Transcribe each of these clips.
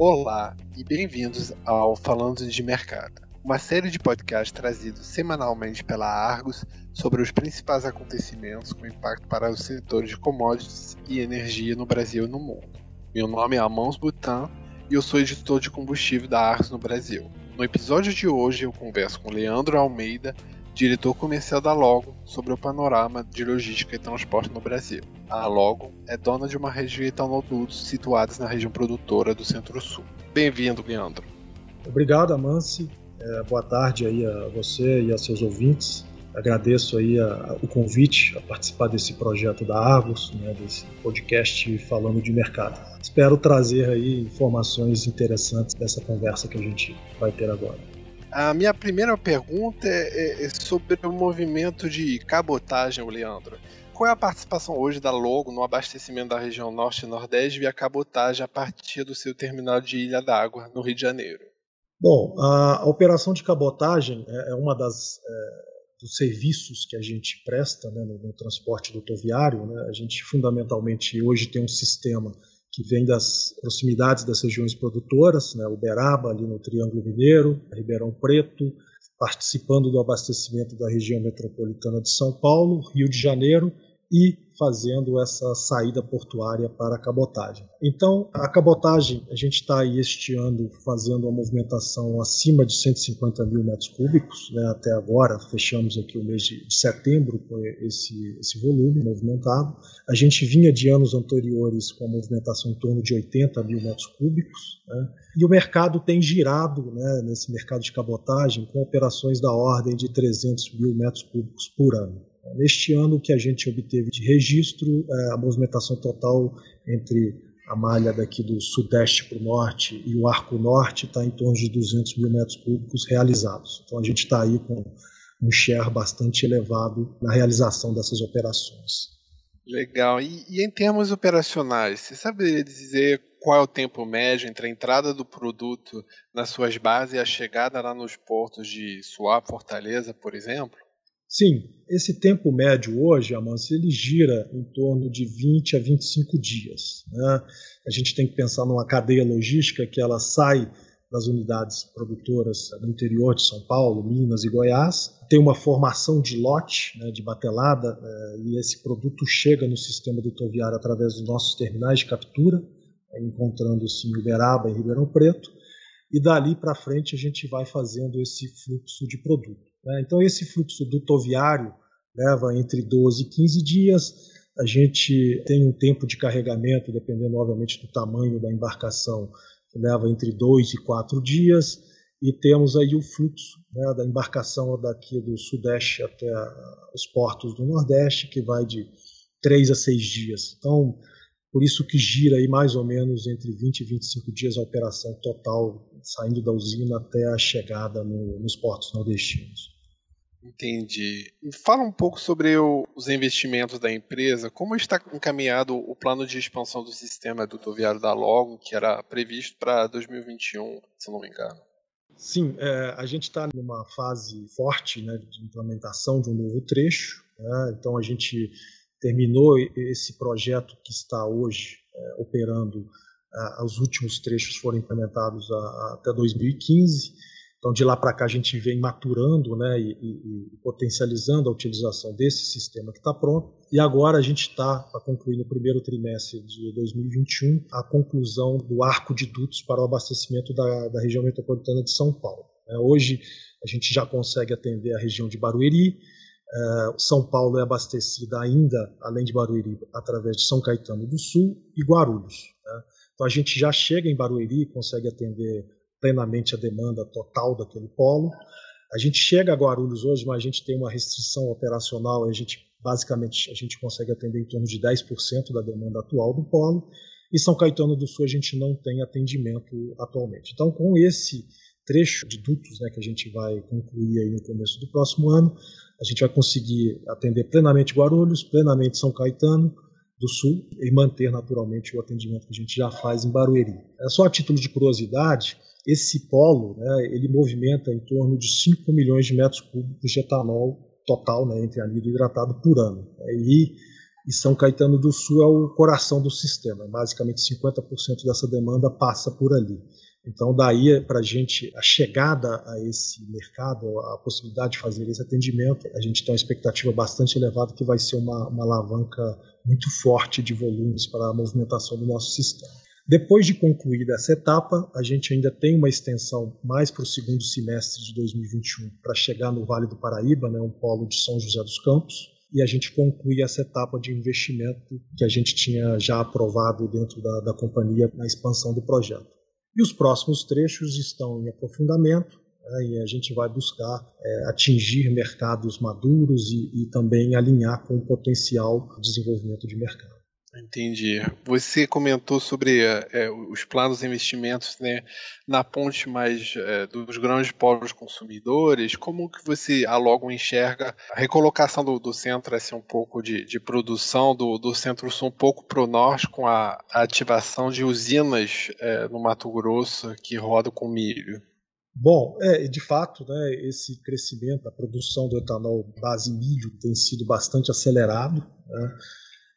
Olá e bem-vindos ao Falando de Mercado, uma série de podcasts trazidos semanalmente pela Argos sobre os principais acontecimentos com impacto para os setores de commodities e energia no Brasil e no mundo. Meu nome é Amãos Butan e eu sou editor de combustível da Argos no Brasil. No episódio de hoje eu converso com Leandro Almeida, diretor comercial da Logo, sobre o panorama de logística e transporte no Brasil. A Logo é dona de uma rede de etanoldutos situadas na região produtora do Centro-Sul. Bem-vindo, Leandro. Obrigado, Amanci. É, boa tarde aí a você e a seus ouvintes. Agradeço aí a, a, o convite a participar desse projeto da Argos, né, desse podcast falando de mercado. Espero trazer aí informações interessantes dessa conversa que a gente vai ter agora. A minha primeira pergunta é, é, é sobre o movimento de cabotagem, Leandro. Qual é a participação hoje da Logo no abastecimento da região Norte e Nordeste via cabotagem a partir do seu terminal de Ilha d'Água, no Rio de Janeiro? Bom, a, a operação de cabotagem é, é uma das é, dos serviços que a gente presta né, no, no, transporte rodoviário. Né? A gente fundamentalmente hoje tem um sistema que vem das proximidades das regiões produtoras, né, Uberaba, ali no Triângulo Mineiro, Ribeirão Preto, participando do abastecimento da região metropolitana de São Paulo, Rio de Janeiro e fazendo essa saída portuária para a cabotagem. Então, a cabotagem, a gente está aí este ano fazendo uma movimentação acima de 150 mil metros cúbicos, né, até agora, fechamos aqui o mês de, setembro com esse, esse volume movimentado. A gente vinha de anos anteriores com a movimentação em torno de 80 mil metros cúbicos, né, e o mercado tem girado né, nesse mercado de cabotagem com operações da ordem de 300 mil metros cúbicos por ano. Neste ano, o que a gente obteve de registro, é a movimentação total entre a malha daqui do sudeste para o norte e o arco norte está em torno de 200 mil metros cúbicos realizados. Então a gente está aí com um share bastante elevado na realização dessas operações. Legal. E, e em termos operacionais, você saberia dizer qual é o tempo médio entre a entrada do produto nas suas bases e a chegada lá nos portos de Suá, Fortaleza, por exemplo? Sim, esse tempo médio hoje, Amâncio, ele gira em torno de 20 a 25 dias. Né? A gente tem que pensar numa cadeia logística que ela sai das unidades produtoras no interior de São Paulo, Minas e Goiás, tem uma formação de lote, né, de batelada, é, e esse produto chega no sistema rodoviário através dos nossos terminais de captura, é, encontrando-se em Uberaba e Ribeirão Preto, e dali para frente a gente vai fazendo esse fluxo de produto. Né? Então, esse fluxo dutoviário leva entre 12 e 15 dias. A gente tem um tempo de carregamento, dependendo, obviamente, do tamanho da embarcação, que leva entre 2 e 4 dias. E temos aí o fluxo né, da embarcação daqui do Sudeste até os portos do Nordeste, que vai de 3 a 6 dias. Então, por isso que gira aí mais ou menos entre 20 e 25 dias a operação total, saindo da usina até a chegada no, nos portos nordestinos. Entendi. Fala um pouco sobre o, os investimentos da empresa. Como está encaminhado o plano de expansão do sistema rodoviário da Logo, que era previsto para 2021, se não me engano? Sim, é, a gente está numa fase forte né, de implementação de um novo trecho. Né, então a gente terminou esse projeto que está hoje é, operando. Os últimos trechos foram implementados a, a, até 2015 então, de lá para cá, a gente vem maturando né, e, e, e, potencializando a utilização desse sistema que está pronto. E agora a gente está para concluir no primeiro trimestre de 2021 a conclusão do arco de dutos para o abastecimento da, da região metropolitana de São Paulo. É, hoje a gente já consegue atender a região de Barueri. É, São Paulo é abastecida ainda, além de Barueri, através de São Caetano do Sul e Guarulhos. Né? Então a gente já chega em Barueri, consegue atender plenamente a demanda total daquele polo. A gente chega a Guarulhos hoje, mas a gente tem uma restrição operacional, a gente basicamente a gente consegue atender em torno de 10% da demanda atual do polo, e São Caetano do Sul a gente não tem atendimento atualmente. Então, com esse trecho de dutos né, que a gente vai concluir aí no começo do próximo ano, a gente vai conseguir atender plenamente Guarulhos, plenamente São Caetano do Sul e manter naturalmente o atendimento que a gente já faz em Barueri. É só a título de curiosidade, esse polo né, ele movimenta em torno de 5 milhões de metros cúbicos de etanol total, né, entre amido e hidratado, por ano. E e São Caetano do Sul é o coração do sistema. Basicamente, 50% dessa demanda passa por ali. Então, daí para a gente, a chegada a esse mercado, a possibilidade de fazer esse atendimento, a gente tem uma expectativa bastante elevada que vai ser uma, uma alavanca muito forte de volumes para a movimentação do nosso sistema. Depois de concluída essa etapa, a gente ainda tem uma extensão mais para o segundo semestre de 2021 para chegar no Vale do Paraíba, né, um polo de São José dos Campos, e a gente conclui essa etapa de investimento que a gente tinha já aprovado dentro da, da companhia na expansão do projeto. E os próximos trechos estão em aprofundamento, né, e a gente vai buscar é, atingir mercados maduros e, e também alinhar com o potencial desenvolvimento de mercado. Entendi. Você comentou sobre é, os planos de investimentos né, na ponte mais é, dos grandes polos consumidores. Como que você a logo enxerga a recolocação do, do centro assim, um pouco de, de produção do, do centro-sul um pouco para o norte com a, a, ativação de usinas é, no Mato Grosso que rodam com milho? Bom, é, de fato, né, esse crescimento, a produção do etanol base milho tem sido bastante acelerado. Né?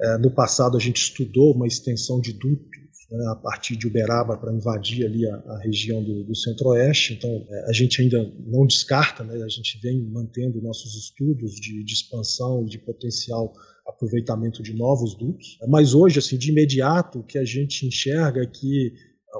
É, no passado a gente estudou uma extensão de dutos né, a partir de Uberaba para invadir ali a, a região do, do centro-oeste. Então é, a gente ainda não descarta, né, a gente vem mantendo nossos estudos de, de expansão e de potencial aproveitamento de novos dutos. Mas hoje, assim, de imediato, o que a gente enxerga é que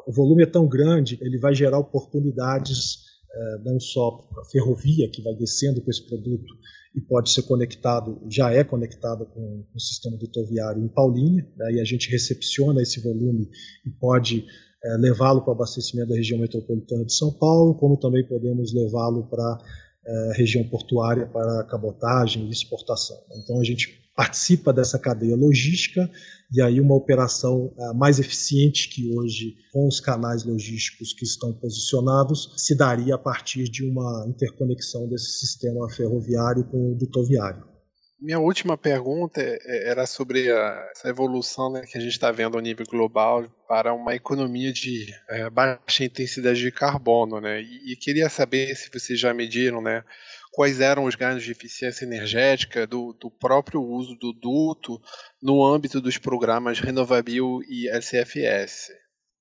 o volume é tão grande, ele vai gerar oportunidades é, não só para a ferrovia que vai descendo com esse produto e pode ser conectado, já é conectado com, o sistema dutoviário em Paulínia, né, e a gente recepciona esse volume e pode é, levá-lo para o abastecimento da região metropolitana de São Paulo, como também podemos levá-lo para é, região portuária para cabotagem e exportação. Então a gente participa dessa cadeia logística e aí uma operação uh, mais eficiente que hoje com os canais logísticos que estão posicionados se daria a partir de uma interconexão desse sistema ferroviário com o dutoviário. Minha última pergunta é, é, era sobre a, essa evolução né, que a gente está vendo a nível global para uma economia de é, baixa intensidade de carbono, né? E, e, queria saber se vocês já mediram, né, quais eram os ganhos de eficiência energética do, do próprio uso do duto no âmbito dos programas Renovabil e SFS.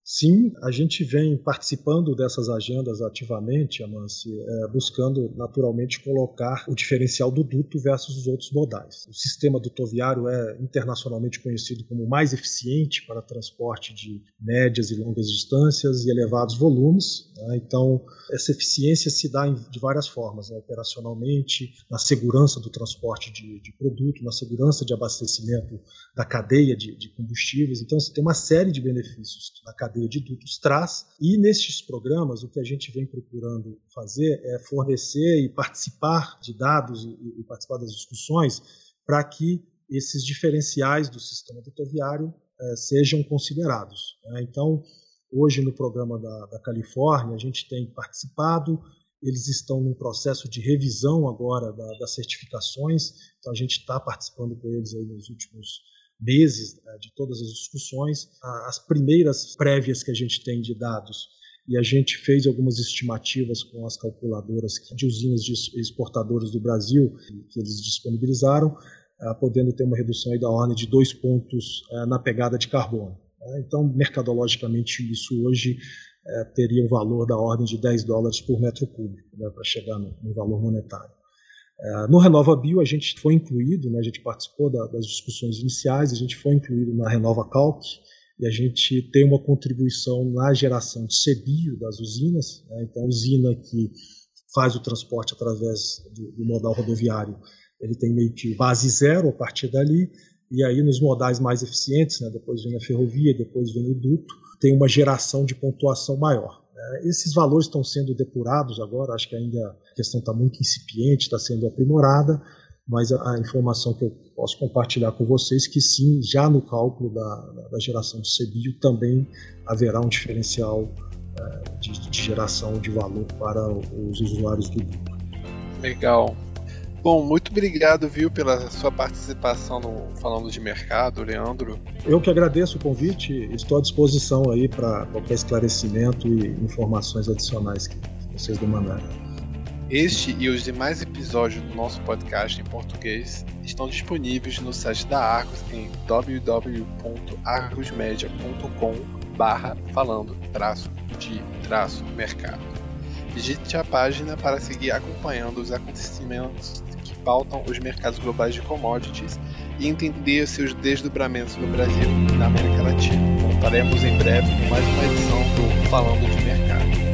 Sim, a gente vem participando dessas agendas ativamente, Amanci, é, buscando naturalmente colocar o diferencial do duto versus os outros modais. O sistema dutoviário é internacionalmente conhecido como o mais eficiente para transporte de médias e longas distâncias e elevados volumes. Né? Então, essa eficiência se dá de várias formas, né? operacionalmente, na segurança do transporte de, de, produto, na segurança de abastecimento da cadeia de, de combustíveis. Então, você tem uma série de benefícios na cadeia cadeia de dutos traz. E nestes programas, o que a gente vem procurando fazer é fornecer e participar de dados e, e participar das discussões para que esses diferenciais do sistema dutoviário é, sejam considerados. Né? Então, hoje no programa da, da Califórnia, a gente tem participado, eles estão num processo de revisão agora da, das certificações, então a gente está participando com eles aí nos últimos meses né, de todas as discussões, as primeiras prévias que a gente tem de dados e a gente fez algumas estimativas com as calculadoras de usinas de exportadoras do Brasil que eles disponibilizaram, ah, podendo ter uma redução da ordem de dois pontos ah, na pegada de carbono. Né. Então, mercadologicamente, isso hoje eh, teria um valor da ordem de 10 dólares por metro cúbico, né, para chegar no valor monetário. É, no Renova Bio, a gente foi incluído, né, a gente participou da, das discussões iniciais, a gente foi incluído na Renova Calc, e a gente tem uma contribuição na geração de CBio das usinas, né, então a usina que faz o transporte através do, do, modal rodoviário, ele tem meio que base zero a partir dali, e aí nos modais mais eficientes, né, depois vem a ferrovia, depois vem o duto, tem uma geração de pontuação maior. É, esses valores estão sendo depurados agora, acho que ainda a questão está muito incipiente, está sendo aprimorada, mas a, informação que eu posso compartilhar com vocês é que sim, já no cálculo da, da geração do CBIO também haverá um diferencial é, de, de, geração de valor para os usuários do grupo. Legal. Bom, muito obrigado, viu, pela sua participação no Falando de Mercado, Leandro. Eu que agradeço o convite, estou à disposição aí para qualquer esclarecimento e informações adicionais que vocês demandarem. Este e os demais episódios do nosso podcast em português estão disponíveis no site da Argos em www.argosmedia.com barra falando traço de traço mercado. Visite a página para seguir acompanhando os acontecimentos que pautam os mercados globais de commodities e entender seus desdobramentos no Brasil e na América Latina. Voltaremos em breve com mais uma edição do Falando de Mercado.